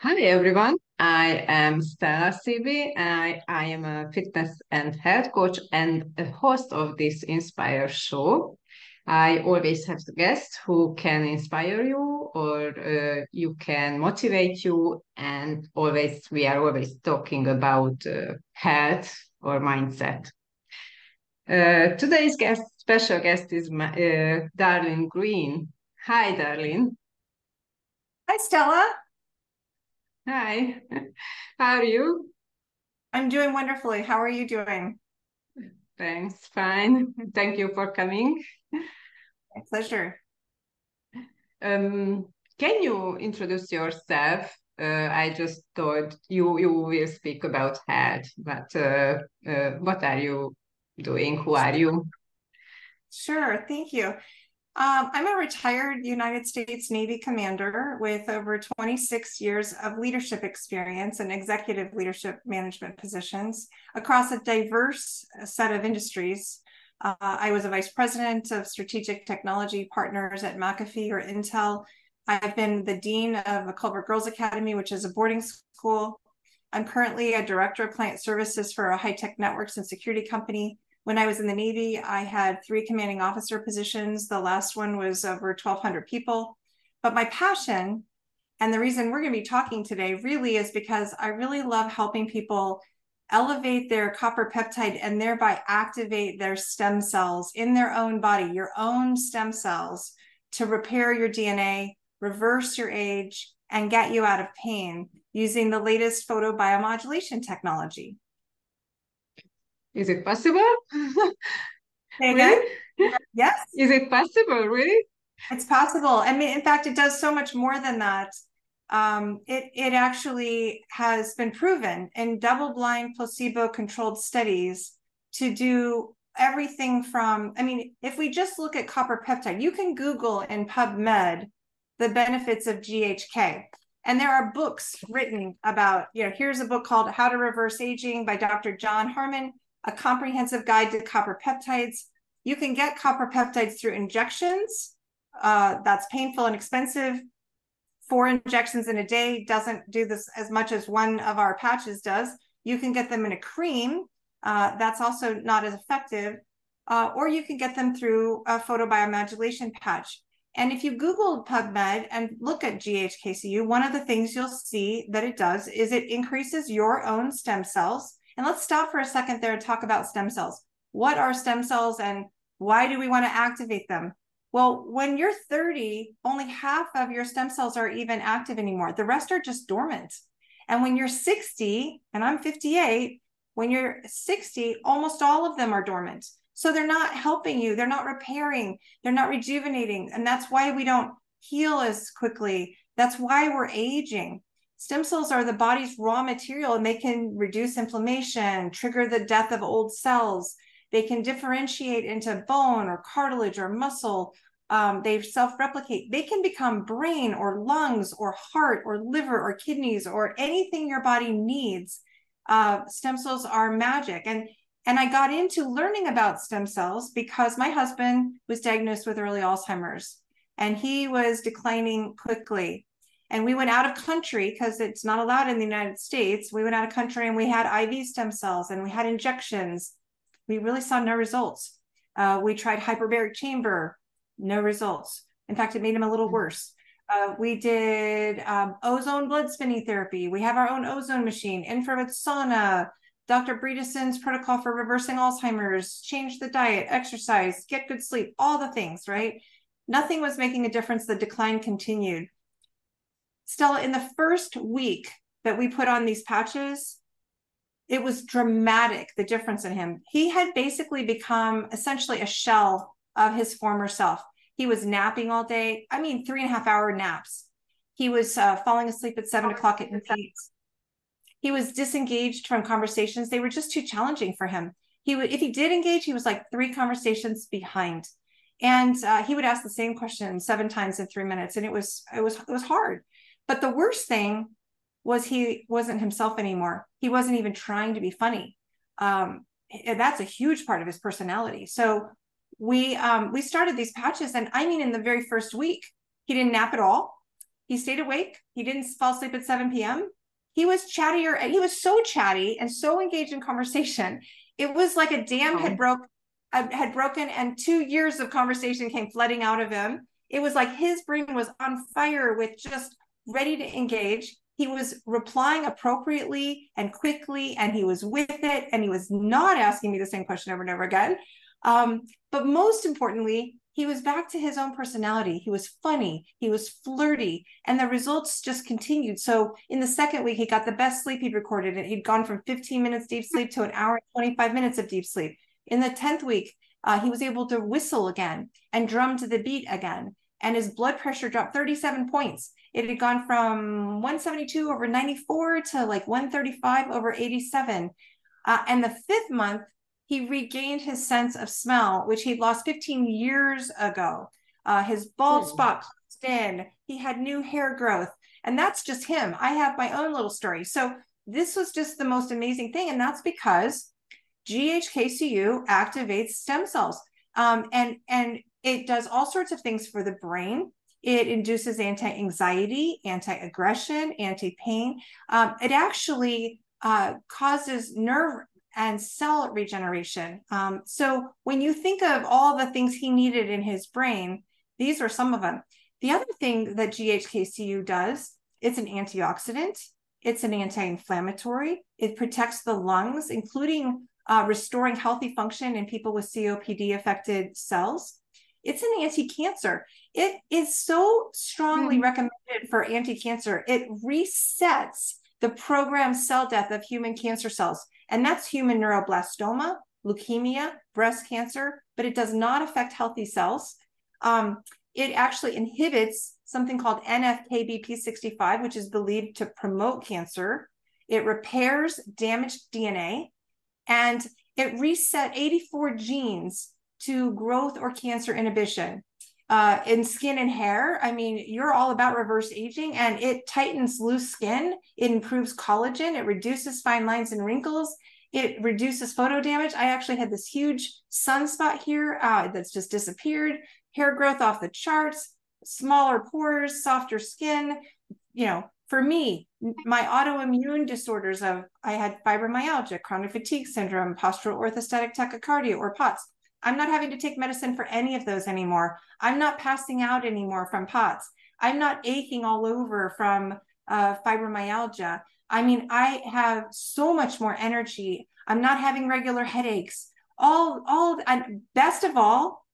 Hi everyone, I am Stella Sibi. I, I am a fitness and health coach and a host of this Inspire show. I always have guests who can inspire you or uh, you can motivate you, and always we are always talking about uh, health or mindset. Uh, today's guest, special guest is uh, Darlene Green. Hi, Darlene. Hi, Stella. Hi, how are you? I'm doing wonderfully. How are you doing? Thanks, fine. Thank you for coming. My pleasure. Um, can you introduce yourself? Uh, I just thought you you will speak about head, but uh, uh, what are you doing? Who are you? Sure, thank you. Um, I'm a retired United States Navy commander with over 26 years of leadership experience and executive leadership management positions across a diverse set of industries. Uh, I was a vice president of strategic technology partners at McAfee or Intel. I've been the dean of a Culver Girls Academy, which is a boarding school. I'm currently a director of client services for a high tech networks and security company when I was in the Navy, I had three commanding officer positions. The last one was over 1,200 people. But my passion and the reason we're going to be talking today really is because I really love helping people elevate their copper peptide and thereby activate their stem cells in their own body, your own stem cells to repair your DNA, reverse your age, and get you out of pain using the latest photobiomodulation technology. Is it possible? Really? Yes. Is it possible, really? It's possible. I mean, in fact, it does so much more than that. Um, it it actually has been proven in double-blind placebo-controlled studies to do everything from. I mean, if we just look at copper peptide, you can Google in PubMed the benefits of GHK. And there are books written about, you know, here's a book called How to Reverse Aging by Dr. John Harmon a comprehensive guide to copper peptides. You can get copper peptides through injections. Uh, that's painful and expensive. Four injections in a day doesn't do this as much as one of our patches does. You can get them in a cream. Uh, that's also not as effective. Uh, or you can get them through a photobiomodulation patch. And if you Google PubMed and look at GHKCU, one of the things you'll see that it does is it increases your own stem cells and let's stop for a second there and talk about stem cells. What are stem cells and why do we want to activate them? Well, when you're 30, only half of your stem cells are even active anymore. The rest are just dormant. And when you're 60, and I'm 58, when you're 60, almost all of them are dormant. So they're not helping you, they're not repairing, they're not rejuvenating. And that's why we don't heal as quickly. That's why we're aging. Stem cells are the body's raw material and they can reduce inflammation, trigger the death of old cells. They can differentiate into bone or cartilage or muscle. Um, they self replicate. They can become brain or lungs or heart or liver or kidneys or anything your body needs. Uh, stem cells are magic. And and I got into learning about stem cells because my husband was diagnosed with early Alzheimer's and he was declining quickly and we went out of country because it's not allowed in the United States. We went out of country and we had IV stem cells and we had injections. We really saw no results. Uh, we tried hyperbaric chamber, no results. In fact, it made him a little worse. Uh, we did um, ozone blood spinning therapy. We have our own ozone machine, infrared sauna, Dr. Bredesen's protocol for reversing Alzheimer's, change the diet, exercise, get good sleep, all the things, right? Nothing was making a difference. The decline continued. Stella, in the first week that we put on these patches, it was dramatic the difference in him. He had basically become essentially a shell of his former self. He was napping all day. I mean, three and a half hour naps. He was uh, falling asleep at seven o'clock at night. He was disengaged from conversations. They were just too challenging for him. He would, if he did engage, he was like three conversations behind, and uh, he would ask the same question seven times in three minutes, and it was it was it was hard. But the worst thing was he wasn't himself anymore. He wasn't even trying to be funny. Um, that's a huge part of his personality. So we um, we started these patches, and I mean, in the very first week, he didn't nap at all. He stayed awake. He didn't fall asleep at 7 p.m. He was chattier and he was so chatty and so engaged in conversation. It was like a dam oh. had broke uh, had broken and two years of conversation came flooding out of him. It was like his brain was on fire with just ready to engage. He was replying appropriately and quickly, and he was with it, and he was not asking me the same question over and over again. Um, but most importantly, he was back to his own personality. He was funny, he was flirty, and the results just continued. So in the second week, he got the best sleep he'd recorded, and he'd gone from 15 minutes deep sleep to an hour and 25 minutes of deep sleep. In the 10th week, uh, he was able to whistle again and drum to the beat again, and his blood pressure dropped 37 points. It had gone from 172 over 94 to like 135 over 87. Uh, and the fifth month, he regained his sense of smell, which he'd lost 15 years ago. Uh, his bald mm. spot closed in. He had new hair growth. And that's just him. I have my own little story. So this was just the most amazing thing. And that's because GHKCU activates stem cells. Um, and, and it does all sorts of things for the brain. It induces anti anxiety, anti aggression, anti pain. Um, it actually uh, causes nerve and cell regeneration. Um, so when you think of all the things he needed in his brain, these are some of them. The other thing that GHKCU does, it's an antioxidant, it's an anti-inflammatory, it protects the lungs, including uh, restoring healthy function in people with COPD affected cells. It's an anti-cancer. It is so strongly mm. recommended for anti-cancer. It resets the programmed cell death of human cancer cells and that's human neuroblastoma, leukemia, breast cancer, but it does not affect healthy cells. Um, it actually inhibits something called NF-κBP65, which is believed to promote cancer. It repairs damaged DNA, and it reset 84 genes to growth or cancer inhibition. Uh, in skin and hair, I mean, you're all about reverse aging and it tightens loose skin. It improves collagen. It reduces fine lines and wrinkles. It reduces photo damage. I actually had this huge sunspot here uh, that's just disappeared. Hair growth off the charts, smaller pores, softer skin. You know, for me, my autoimmune disorders of I had fibromyalgia, chronic fatigue syndrome, postural orthostatic tachycardia, or POTS. I'm not having to take medicine for any of those anymore. I'm not passing out anymore from POTS. I'm not aching all over from uh, fibromyalgia. I mean, I have so much more energy. I'm not having regular headaches. All, all, and best of all,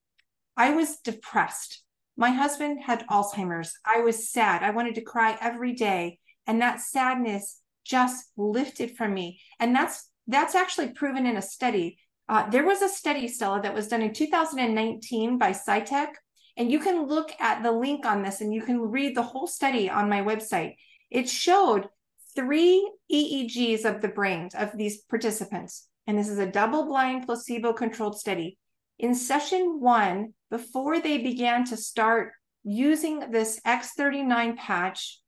I was depressed. My husband had Alzheimer's. I was sad. I wanted to cry every day. And that sadness just lifted from me. And that's that's actually proven in a study. Uh, there was a study, Stella, that was done in 2019 by SciTech, and you can look at the link on this and you can read the whole study on my website. It showed three EEGs of the brains of these participants, and this is a double blind placebo controlled study. In session one, before they began to start using this X39 patch,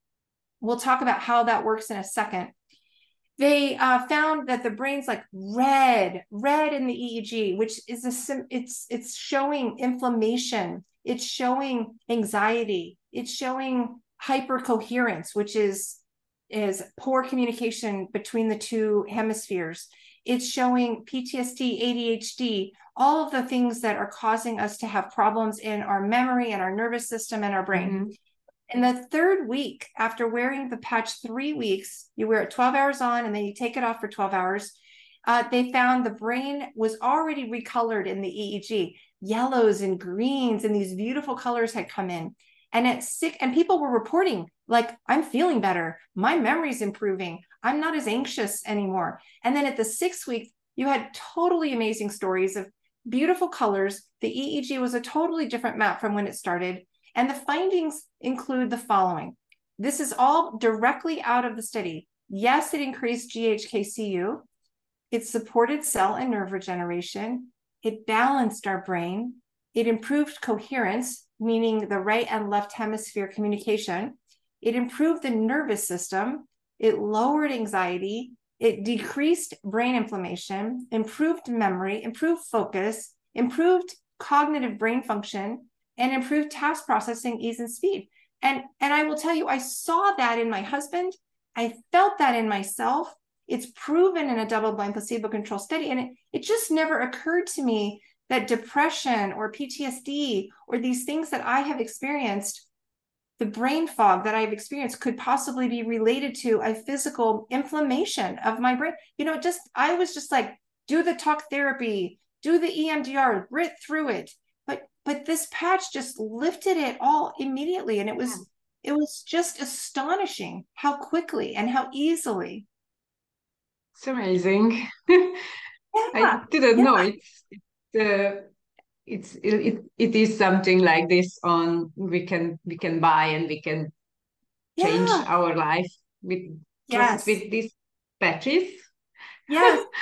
we'll talk about how that works in a second they uh, found that the brain's like red, red in the EEG, which is a it's it's showing inflammation, it's showing anxiety, it's showing hypercoherence, which is is poor communication between the two hemispheres. It's showing PTSD, ADHD, all of the things that are causing us to have problems in our memory and our nervous system and our brain. Mm-hmm. In the third week, after wearing the patch three weeks, you wear it 12 hours on and then you take it off for 12 hours. Uh, they found the brain was already recolored in the EEG. Yellows and greens and these beautiful colors had come in. And at sick, and people were reporting, like, I'm feeling better. My memory's improving. I'm not as anxious anymore. And then at the sixth week, you had totally amazing stories of beautiful colors. The EEG was a totally different map from when it started. And the findings include the following. This is all directly out of the study. Yes, it increased GHKCU. It supported cell and nerve regeneration. It balanced our brain. It improved coherence, meaning the right and left hemisphere communication. It improved the nervous system. It lowered anxiety. It decreased brain inflammation, improved memory, improved focus, improved cognitive brain function, and improve task processing ease and speed. And and I will tell you, I saw that in my husband. I felt that in myself. It's proven in a double-blind placebo-controlled study, and it, it just never occurred to me that depression or PTSD or these things that I have experienced, the brain fog that I've experienced, could possibly be related to a physical inflammation of my brain. You know, just I was just like, do the talk therapy, do the EMDR, grit through it. But this patch just lifted it all immediately. And it was yeah. it was just astonishing how quickly and how easily. It's amazing. yeah. I didn't yeah. know it's uh, it's it, it is something like this on we can we can buy and we can change our life with yes. with these patches. Yes.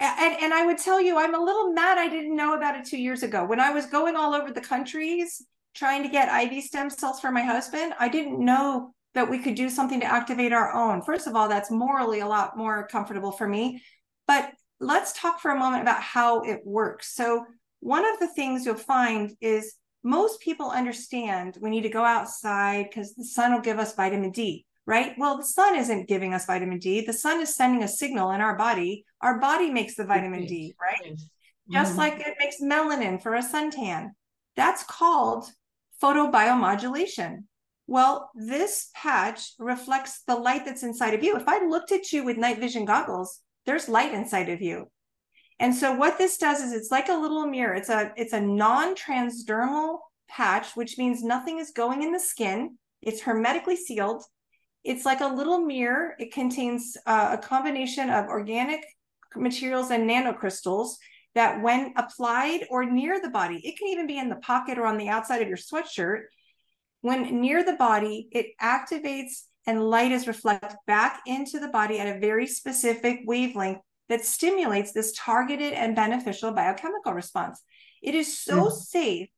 and, and I would tell you, I'm a little mad I didn't know about it two years ago. When I was going all over the countries trying to get IV stem cells for my husband, I didn't know that we could do something to activate our own. First of all, that's morally a lot more comfortable for me. But let's talk for a moment about how it works. So, one of the things you'll find is most people understand we need to go outside because the sun will give us vitamin D right? Well, the sun isn't giving us vitamin D. The sun is sending a signal in our body. Our body makes the vitamin D, right? Mm-hmm. Just like it makes melanin for a suntan. That's called photobiomodulation. Well, this patch reflects the light that's inside of you. If I looked at you with night vision goggles, there's light inside of you. And so what this does is it's like a little mirror. It's a it's a non-transdermal patch, which means nothing is going in the skin. It's hermetically sealed. It's like a little mirror. It contains uh, a combination of organic materials and nanocrystals that, when applied or near the body, it can even be in the pocket or on the outside of your sweatshirt. When near the body, it activates and light is reflected back into the body at a very specific wavelength that stimulates this targeted and beneficial biochemical response. It is so mm. safe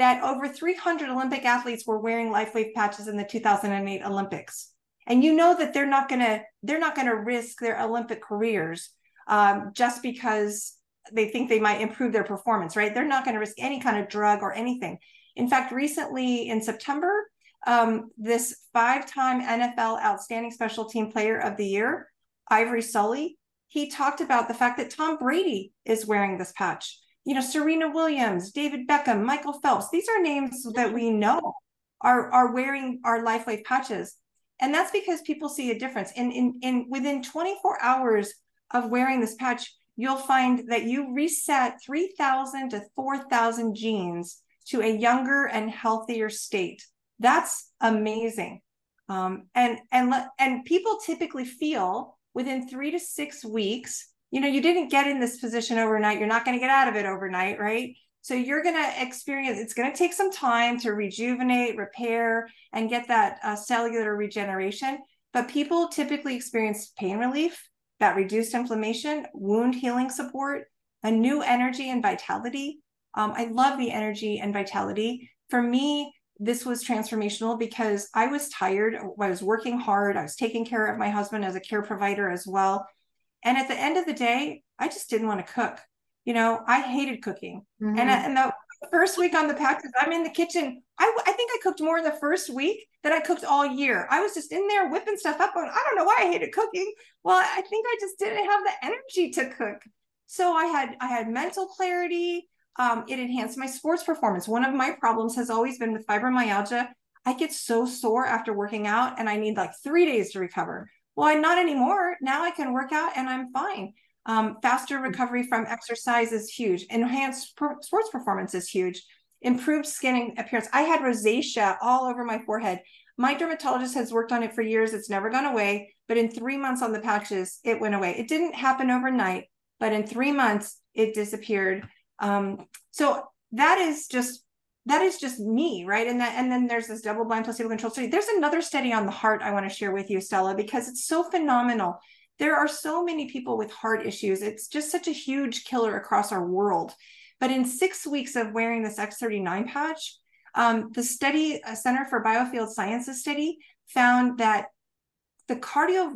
that over 300 Olympic athletes were wearing LifeWave patches in the 2008 Olympics. And you know that they're not going to they're not going to risk their Olympic careers um, just because they think they might improve their performance, right? They're not going to risk any kind of drug or anything. In fact, recently in September, um, this five-time NFL Outstanding Special Team Player of the Year, Ivory Sully, he talked about the fact that Tom Brady is wearing this patch you know, Serena Williams, David Beckham, Michael Phelps. These are names that we know are are wearing our LifeWave patches. And that's because people see a difference. In, in, in within 24 hours of wearing this patch, you'll find that you reset 3,000 to 4,000 genes to a younger and healthier state. That's amazing. Um, and and and people typically feel within three to six weeks you know, you didn't get in this position overnight. You're not going to get out of it overnight, right? So you're going to experience, it's going to take some time to rejuvenate, repair, and get that uh, cellular regeneration. But people typically experience pain relief, that reduced inflammation, wound healing support, a new energy and vitality. Um, I love the energy and vitality. For me, this was transformational because I was tired. I was working hard. I was taking care of my husband as a care provider as well. And at the end of the day, I just didn't want to cook. You know, I hated cooking. Mm-hmm. And, and the first week on the patches, I'm in the kitchen. I, I think I cooked more in the first week than I cooked all year. I was just in there whipping stuff up. I don't know why I hated cooking. Well, I think I just didn't have the energy to cook. So I had I had mental clarity. Um, it enhanced my sports performance. One of my problems has always been with fibromyalgia. I get so sore after working out, and I need like three days to recover. Well, not anymore. Now I can work out and I'm fine. Um, faster recovery from exercise is huge. Enhanced per- sports performance is huge. Improved skin appearance. I had rosacea all over my forehead. My dermatologist has worked on it for years. It's never gone away. But in three months on the patches, it went away. It didn't happen overnight, but in three months, it disappeared. Um, so that is just that is just me, right? And that, and then there's this double blind placebo controlled study. There's another study on the heart I want to share with you, Stella, because it's so phenomenal. There are so many people with heart issues. It's just such a huge killer across our world. But in six weeks of wearing this X39 patch, um, the study, uh, Center for Biofield Sciences study, found that the cardio,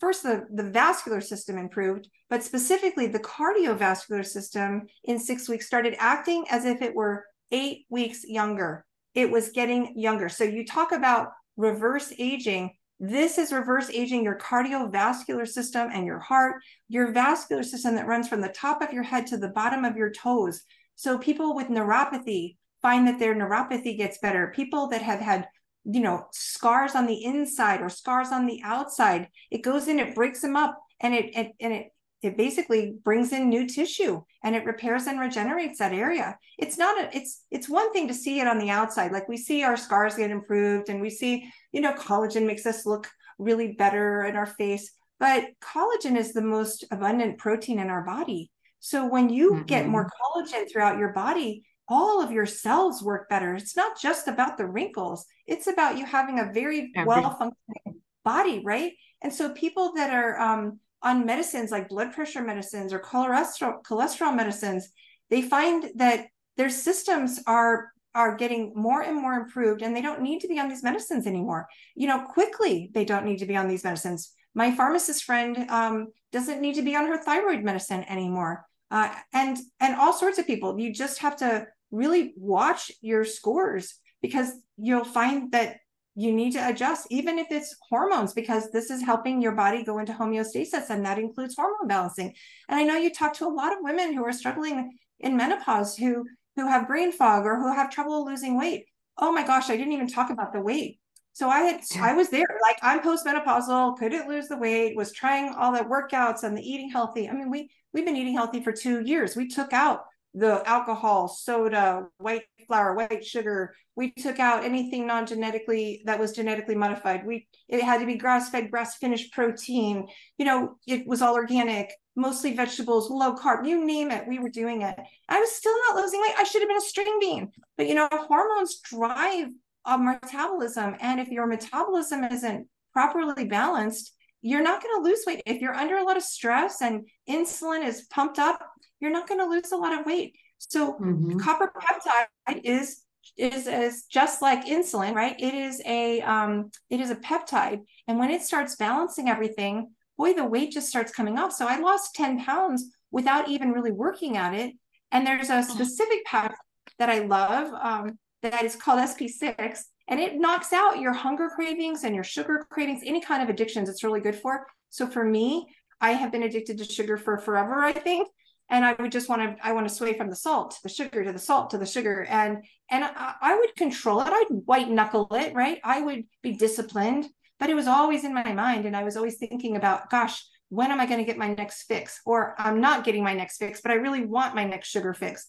first the, the vascular system improved, but specifically the cardiovascular system in six weeks started acting as if it were eight weeks younger. it was getting younger. So you talk about reverse aging. This is reverse aging your cardiovascular system and your heart, your vascular system that runs from the top of your head to the bottom of your toes. So people with neuropathy find that their neuropathy gets better. People that have had you know scars on the inside or scars on the outside it goes in it breaks them up and it, it and it it basically brings in new tissue and it repairs and regenerates that area. It's not a it's it's one thing to see it on the outside. Like we see our scars get improved and we see you know collagen makes us look really better in our face but collagen is the most abundant protein in our body. So when you mm-hmm. get more collagen throughout your body all of your cells work better. It's not just about the wrinkles. It's about you having a very well functioning body right? And so people that are um, on medicines like blood pressure medicines or cholesterol cholesterol medicines, they find that their systems are are getting more and more improved and they don't need to be on these medicines anymore. You know, quickly they don't need to be on these medicines. My pharmacist friend um, doesn't need to be on her thyroid medicine anymore. Uh, and and all sorts of people. You just have to really watch your scores because you'll find that you need to adjust, even if it's hormones, because this is helping your body go into homeostasis, and that includes hormone balancing. And I know you talk to a lot of women who are struggling in menopause who who have brain fog or who have trouble losing weight. Oh my gosh, I didn't even talk about the weight. So I had I was there, like I'm postmenopausal, couldn't lose the weight, was trying all the workouts and the eating healthy. I mean, we we've been eating healthy for two years. We took out the alcohol, soda, white flour, white sugar. We took out anything non-genetically that was genetically modified. We it had to be grass-fed, grass-finished protein. You know, it was all organic, mostly vegetables, low carb, you name it. We were doing it. I was still not losing weight. I should have been a string bean. But you know, hormones drive a metabolism. And if your metabolism isn't properly balanced, you're not going to lose weight. If you're under a lot of stress and insulin is pumped up, you're not going to lose a lot of weight. So mm-hmm. copper peptide is is is just like insulin, right? It is a um, it is a peptide, and when it starts balancing everything, boy, the weight just starts coming off. So I lost ten pounds without even really working at it. And there's a specific patch that I love um, that is called SP6, and it knocks out your hunger cravings and your sugar cravings, any kind of addictions. It's really good for. So for me, I have been addicted to sugar for forever. I think and I would just want to I want to sway from the salt to the sugar to the salt to the sugar. And and I, I, would control it. I'd white knuckle it right? I would be disciplined but it was always in my mind. And I was always thinking about gosh when am I going to get my next fix? Or I'm not getting my next fix but I really want my next sugar fix.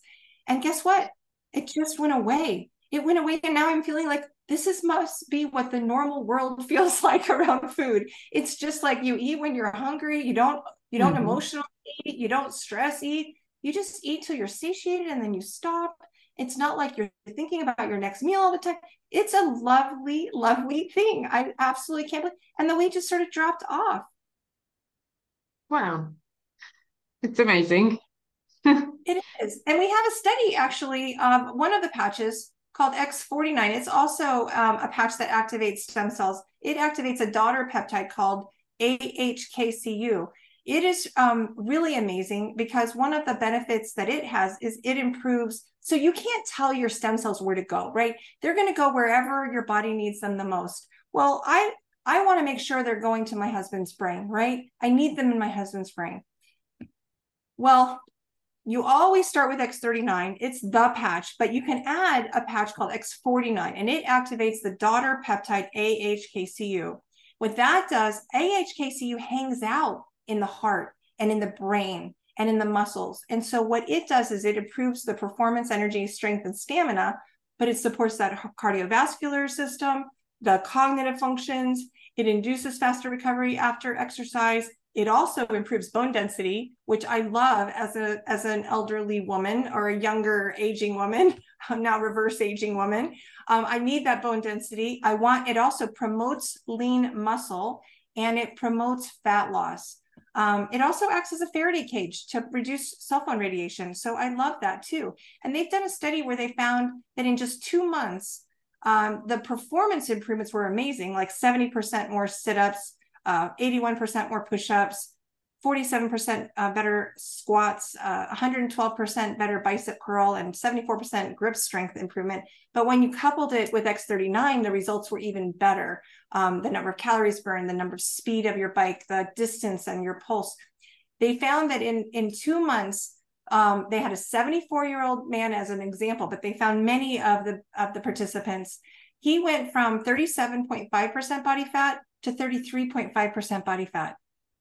And guess what? It just went away. It went away and now I'm feeling like this is must be what the normal world feels like around food. It's just like you eat when you're hungry. You don't you don't mm-hmm. emotionally eat, you don't stress eat. You just eat till you're satiated and then you stop. It's not like you're thinking about your next meal all the time. It's a lovely, lovely thing. I absolutely can't believe. And the weight just sort of dropped off. Wow. It's amazing. it is. And we have a study actually of one of the patches called X49. It's also um, a patch that activates stem cells. It activates a daughter peptide called AHKCU it is um, really amazing because one of the benefits that it has is it improves. So you can't tell your stem cells where to go, right? They're going to go wherever your body needs them the most. Well, I I want to make sure they're going to my husband's brain, right? I need them in my husband's brain. Well, you always start with X39. It's the patch, but you can add a patch called X49 and it activates the daughter peptide AHKCU. What that does, AHKCU hangs out in the heart and in the brain and in the muscles. And so what it does is it improves the performance, energy, strength, and stamina, but it supports that cardiovascular system, the cognitive functions. It induces faster recovery after exercise. It also improves bone density, which I love as a as an elderly woman or a younger aging woman, now reverse aging woman. Um, I need that bone density. I want it also promotes lean muscle and it promotes fat loss. Um, it also acts as a Faraday cage to reduce cell phone radiation. So I love that too. And they've done a study where they found that in just two months, um, the performance improvements were amazing, like 70% more sit ups, uh, 81% more push ups, 47% uh, better squats, uh, 112% better bicep curl, and 74% grip strength improvement. But when you coupled it with X39, the results were even better. Um, the number of calories burned, the number of speed of your bike, the distance, and your pulse. They found that in, in two months, um, they had a 74 year old man as an example, but they found many of the of the participants. He went from 37.5% body fat to 33.5% body fat.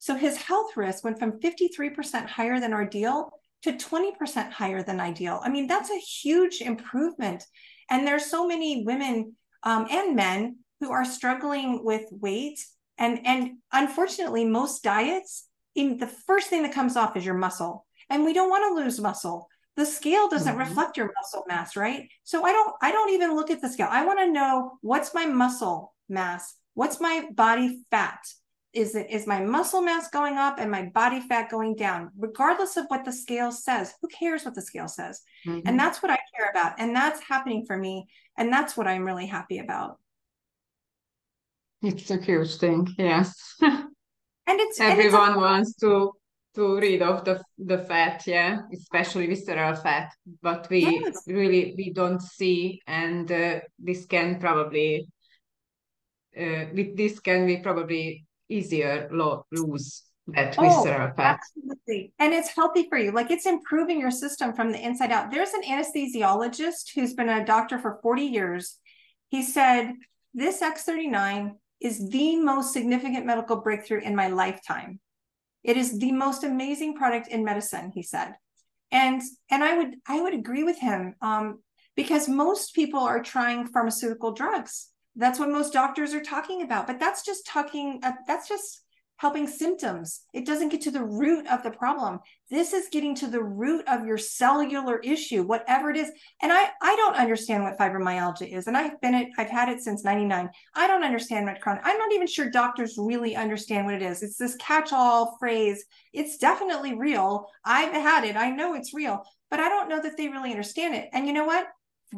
So his health risk went from 53% higher than ideal to 20% higher than ideal. I mean, that's a huge improvement. And there's so many women um, and men who are struggling with weight. And, and unfortunately, most diets, the first thing that comes off is your muscle. And we don't want to lose muscle. The scale doesn't mm-hmm. reflect your muscle mass, right? So I don't I don't even look at the scale. I want to know what's my muscle mass? What's my body fat? Is it is my muscle mass going up and my body fat going down regardless of what the scale says who cares what the scale says mm-hmm. and that's what i care about and that's happening for me and that's what i'm really happy about it's a huge thing yes and it's everyone and it's wants to to rid of the the fat yeah especially visceral fat but we yes. really we don't see and uh, this can probably uh, with this can we probably easier lo- lose that visceral oh, fat. Absolutely. And it's healthy for you. Like it's improving your system from the inside out. There's an anesthesiologist who's been a doctor for 40 years. He said, This X39 is the most significant medical breakthrough in my lifetime. It is the most amazing product in medicine, he said. And and I would I would agree with him um, because most people are trying pharmaceutical drugs that's what most doctors are talking about but that's just talking uh, that's just helping symptoms. It doesn't get to the root of the problem. This is getting to the root of your cellular issue whatever it is. And i i don't understand what fibromyalgia is and i've been it i've had it since 99 i don't understand what chronic i'm not even sure doctors really understand what it is. It's this catch-all phrase. It's definitely real. I've had it. I know it's real but i don't know that they really understand it. And you know what?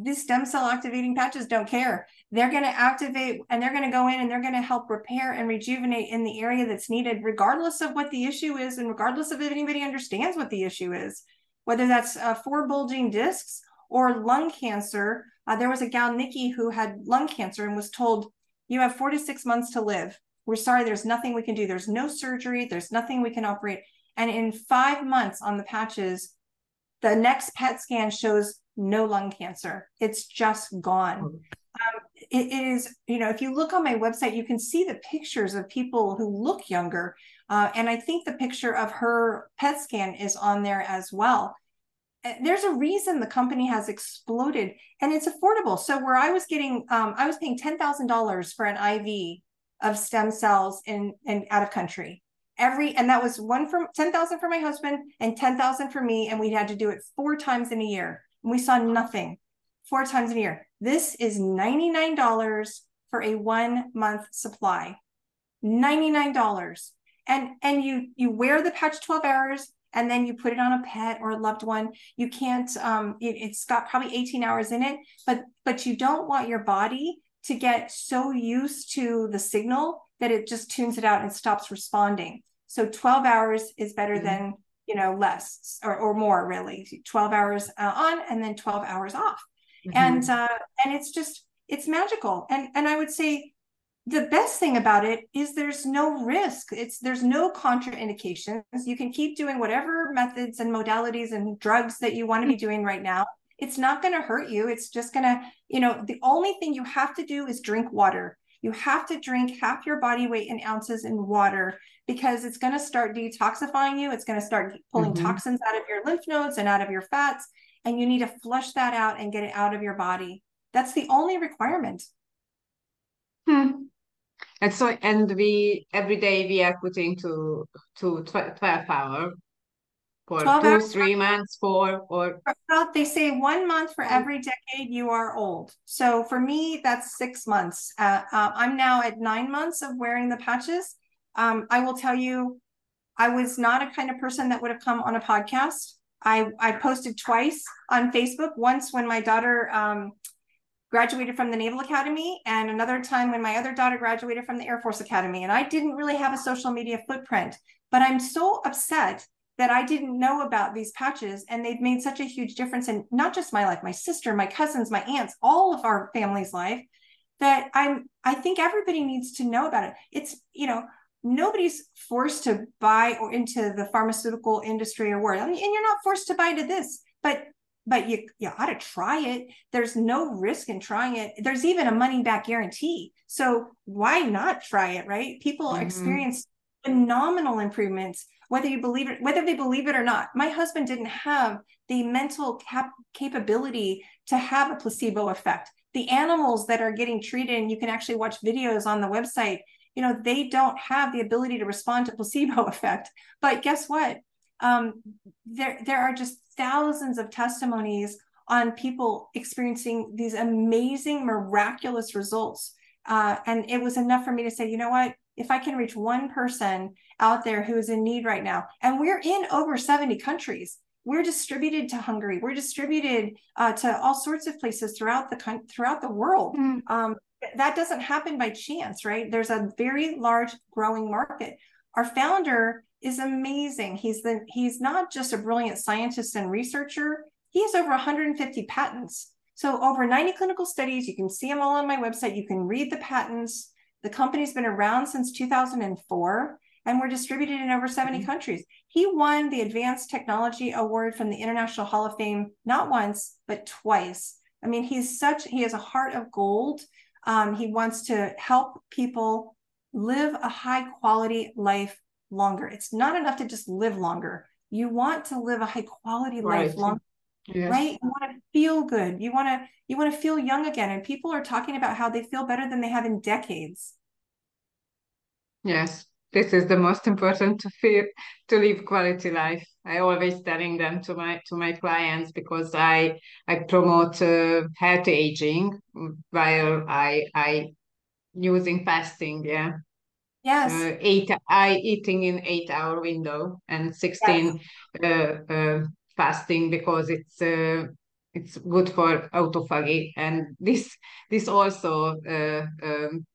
These stem cell activating patches don't care. They're going to activate and they're going to go in and they're going to help repair and rejuvenate in the area that's needed, regardless of what the issue is and regardless of if anybody understands what the issue is, whether that's uh, four bulging discs or lung cancer. Uh, there was a gal, Nikki, who had lung cancer and was told, You have four to six months to live. We're sorry, there's nothing we can do. There's no surgery, there's nothing we can operate. And in five months on the patches, the next PET scan shows no lung cancer. It's just gone. Oh. Um, it, is, you know, if you look on my website, you can see the pictures of people who look younger. Uh, and I think the picture of her PET scan is on there as well. Uh, there's a reason the company has exploded and it's affordable. So, where I was getting, um, I was paying $10,000 for an IV of stem cells in, in out of country every and that was one for 10,000 for my husband and 10,000 for me and we had to do it four times in a year and we saw nothing four times in a year. This is $99 for a one month supply. $99. And and you you wear the patch 12 hours and then you put it on a pet or a loved one. You can't um it, it's got probably 18 hours in it, but but you don't want your body to get so used to the signal that it just tunes it out and stops responding. So 12 hours is better mm-hmm. than you know less or, or more really 12 hours uh, on and then 12 hours off mm-hmm. and uh, and it's just it's magical and and i would say the best thing about it is there's no risk it's there's no contraindications you can keep doing whatever methods and modalities and drugs that you want to be doing right now it's not going to hurt you it's just going to you know the only thing you have to do is drink water you have to drink half your body weight in ounces in water because it's going to start detoxifying you. It's going to start pulling mm-hmm. toxins out of your lymph nodes and out of your fats. And you need to flush that out and get it out of your body. That's the only requirement. Hmm. And so, and we every day we are putting to to 12 hour for two, hours. three months, four, or well, they say one month for every decade you are old. So for me, that's six months. Uh, uh, I'm now at nine months of wearing the patches. Um, I will tell you, I was not a kind of person that would have come on a podcast. I I posted twice on Facebook. Once when my daughter um, graduated from the Naval Academy, and another time when my other daughter graduated from the Air Force Academy. And I didn't really have a social media footprint, but I'm so upset that I didn't know about these patches and they've made such a huge difference in not just my life, my sister, my cousins, my aunts, all of our family's life that I'm I think everybody needs to know about it. It's, you know, nobody's forced to buy or into the pharmaceutical industry or where, I mean, and you're not forced to buy to this, but but you you ought to try it. There's no risk in trying it. There's even a money back guarantee. So why not try it, right? People mm-hmm. experience phenomenal improvements whether you believe it whether they believe it or not my husband didn't have the mental cap- capability to have a placebo effect the animals that are getting treated and you can actually watch videos on the website you know they don't have the ability to respond to placebo effect but guess what um, there there are just thousands of testimonies on people experiencing these amazing miraculous results uh, and it was enough for me to say you know what if I can reach one person out there who is in need right now, and we're in over 70 countries, we're distributed to Hungary, we're distributed uh, to all sorts of places throughout the throughout the world. Mm. Um, that doesn't happen by chance, right? There's a very large growing market. Our founder is amazing. He's the he's not just a brilliant scientist and researcher. He has over 150 patents. So over 90 clinical studies. You can see them all on my website. You can read the patents. The company's been around since 2004 and we're distributed in over 70 mm-hmm. countries. He won the Advanced Technology Award from the International Hall of Fame not once, but twice. I mean, he's such, he has a heart of gold. Um, he wants to help people live a high quality life longer. It's not enough to just live longer. You want to live a high quality right. life longer. Yes. right you want to feel good you want to you want to feel young again and people are talking about how they feel better than they have in decades Yes, this is the most important to feel to live quality life. I always telling them to my to my clients because I I promote uh, healthy aging while I I using fasting. Yeah. Yes. Uh, eight I eating in eight hour window and sixteen yes. uh, uh, fasting because it's uh, it's good for autophagy and this this also uh, um,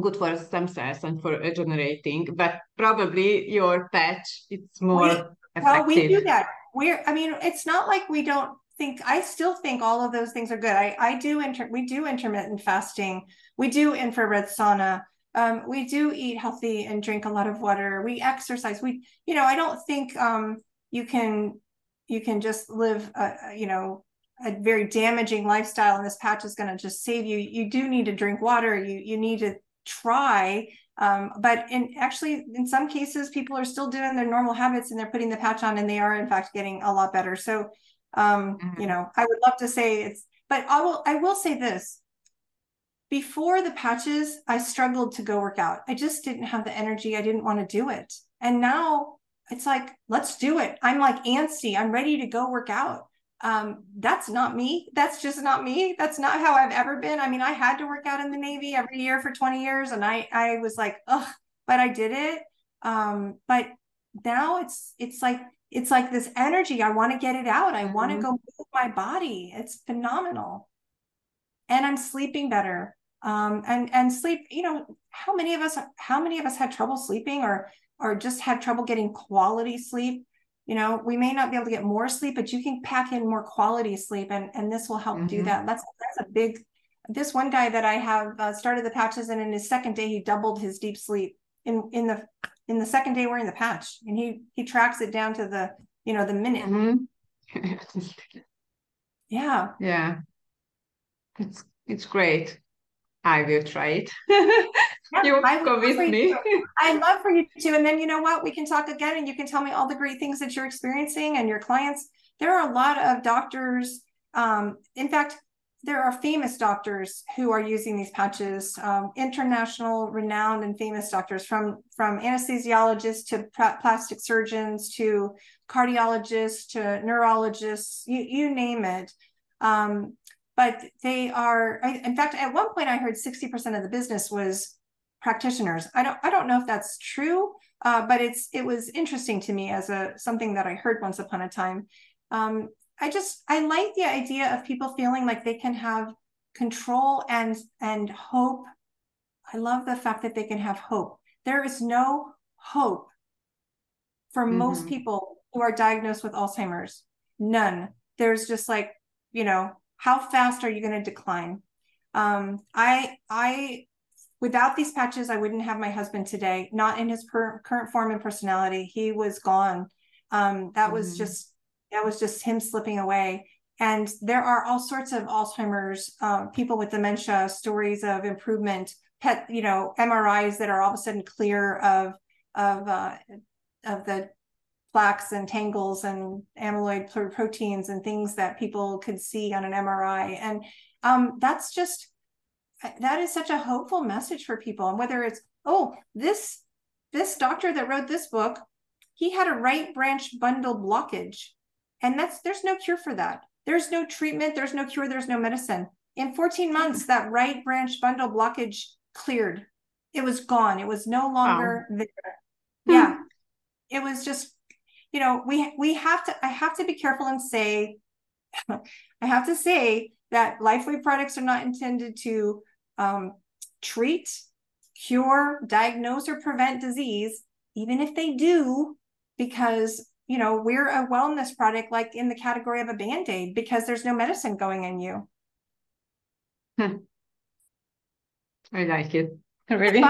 good for stem cells and for regenerating, but probably your patch it's more effective. Well, we do that. We're I mean, it's not like we don't think I still think all of those things are good. I I do inter we do intermittent fasting. We do infrared sauna. Um, we do eat healthy and drink a lot of water. We exercise. We you know, I don't think um you can you can just live a, you know a very damaging lifestyle and this patch is going to just save you you do need to drink water you you need to try um, but in actually in some cases people are still doing their normal habits and they're putting the patch on and they are in fact getting a lot better. So um, mm-hmm. you know i would love to say it's but i will i will say this. Before the patches i struggled to go work out. I just didn't have the energy. I didn't want to do it. And now it's like let's do it. I'm like antsy. I'm ready to go work out um, that's not me. That's just not me. That's not how I've ever been. I mean, I had to work out in the Navy every year for 20 years and I, I was like, ugh, but I did it. Um, but now it's, it's like, it's like this energy. I want to get it out. I mm-hmm. want to go move my body. It's phenomenal. And I'm sleeping better. Um, and, and sleep, you know, how many of us, how many of us had trouble sleeping or, or just had trouble getting quality sleep? You know we may not be able to get more sleep but you can pack in more quality sleep and and this will help mm-hmm. do that. That's that's a big this one guy that i have uh, started the patches and in his second day he doubled his deep sleep in in the in the second day wearing the patch and he he tracks it down to the you know the minute. Mm-hmm. yeah. Yeah. It's it's great I will try it. you I convince me. I'd love for you to. And then you know what? We can talk again and you can tell me all the great things that you're experiencing and your clients. There are a lot of doctors. Um, in fact, there are famous doctors who are using these patches, um, international renowned and famous doctors from, from anesthesiologists to plastic surgeons to cardiologists to neurologists, you, you name it. Um, but they are in fact at one point i heard 60% of the business was practitioners i don't i don't know if that's true uh, but it's it was interesting to me as a something that i heard once upon a time um, i just i like the idea of people feeling like they can have control and and hope. I love the fact that they can have hope. There is no hope for mm-hmm. most people who are diagnosed with Alzheimer's. None. There's just like, you know, how fast are you going to decline? Um, I I without these patches, I wouldn't have my husband today. Not in his per- current form and personality. He was gone. Um, that mm-hmm. was just that was just him slipping away. And there are all sorts of Alzheimer's, uh, people with dementia, stories of improvement, PET, you know, MRIs that are all of a sudden clear of of uh, of the plaques and tangles and amyloid proteins and things that people could see on an MRI. And um, that's just uh, that is such a hopeful message for people. And whether it's oh this this doctor that wrote this book, he had a right branch bundle blockage, and that's there's no cure for that. There's no treatment, there's no cure, there's no medicine. In 14 hmm. months, that right branch bundle blockage cleared. It was gone. It was no longer wow. there. Hmm. Yeah. it was just, you know, we we have to I have to be careful and say, I have to say that LifeWave products are not intended to um, treat, cure, diagnose, or prevent disease, even if they do, because you know, we're a wellness product like in the category of a band aid because there's no medicine going in you. Hmm. I like it. Really.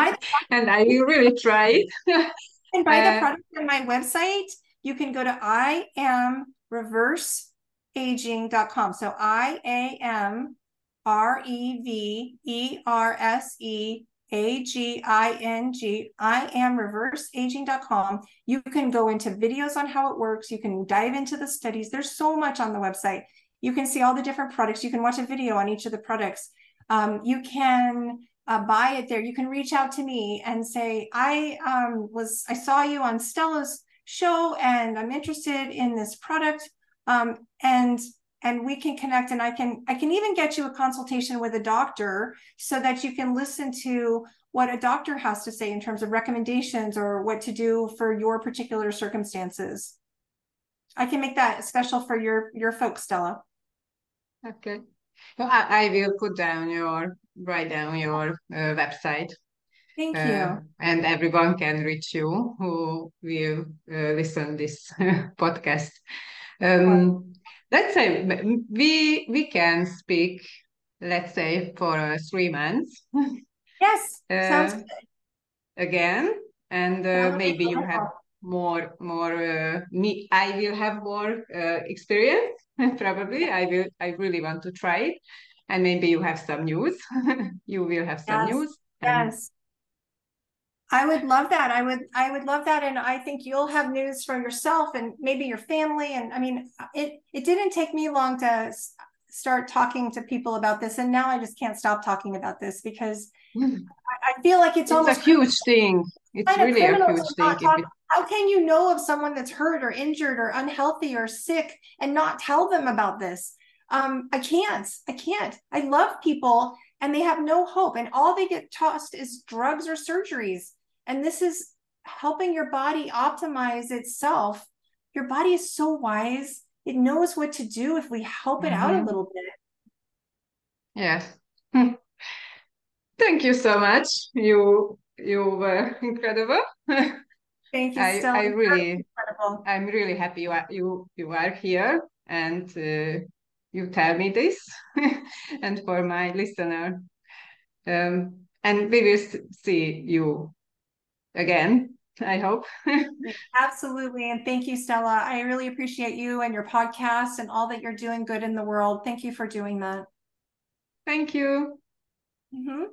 and I really try and buy uh, the product on my website. You can go to I am reverse aging.com. So I A M R E V E R S E a G I N G. I am reverseaging.com. You can go into videos on how it works. You can dive into the studies. There's so much on the website. You can see all the different products. You can watch a video on each of the products. Um, you can uh, buy it there. You can reach out to me and say, I um, was, I saw you on Stella's show and I'm interested in this product. Um, and and we can connect and i can i can even get you a consultation with a doctor so that you can listen to what a doctor has to say in terms of recommendations or what to do for your particular circumstances. I can make that special for your your folks stella. Okay. I, I will put down your write down your uh, website Thank uh, you. and everyone can reach you who will uh, listen this podcast. Um, let's say we we can speak let's say for uh, three months. Yes uh, sounds good. again and uh, maybe you have more more uh, me i will have more uh, experience probably. I will i really want to try it. And maybe you have some news. You will have some yes. news. yes I would love that. I would I would love that and I think you'll have news for yourself and maybe your family and I mean it it didn't take me long to start talking to people about this and now I just can't stop talking about this because mm. I, I, feel like it's, it's almost a huge thing. It's really a huge thing. Talk, how can you know of someone that's hurt or injured or unhealthy or sick and not tell them about this? Um, I can't. I can't. I love people and they have no hope and all they get tossed is drugs or surgeries and this is helping your body optimize itself. Your body is so wise. It knows what to do if we help it mm-hmm. out a mm-hmm. little bit. Yes thank you so much. You you were incredible. Thank you I, I really i'm really happy you are you you are here and uh, you tell me this and for my listener. Um, and we will see you again I hope. Absolutely. And thank you, Stella. I really appreciate you and your podcast and all that you're doing good in the world. Thank you for doing that. Thank you. Mm-hmm.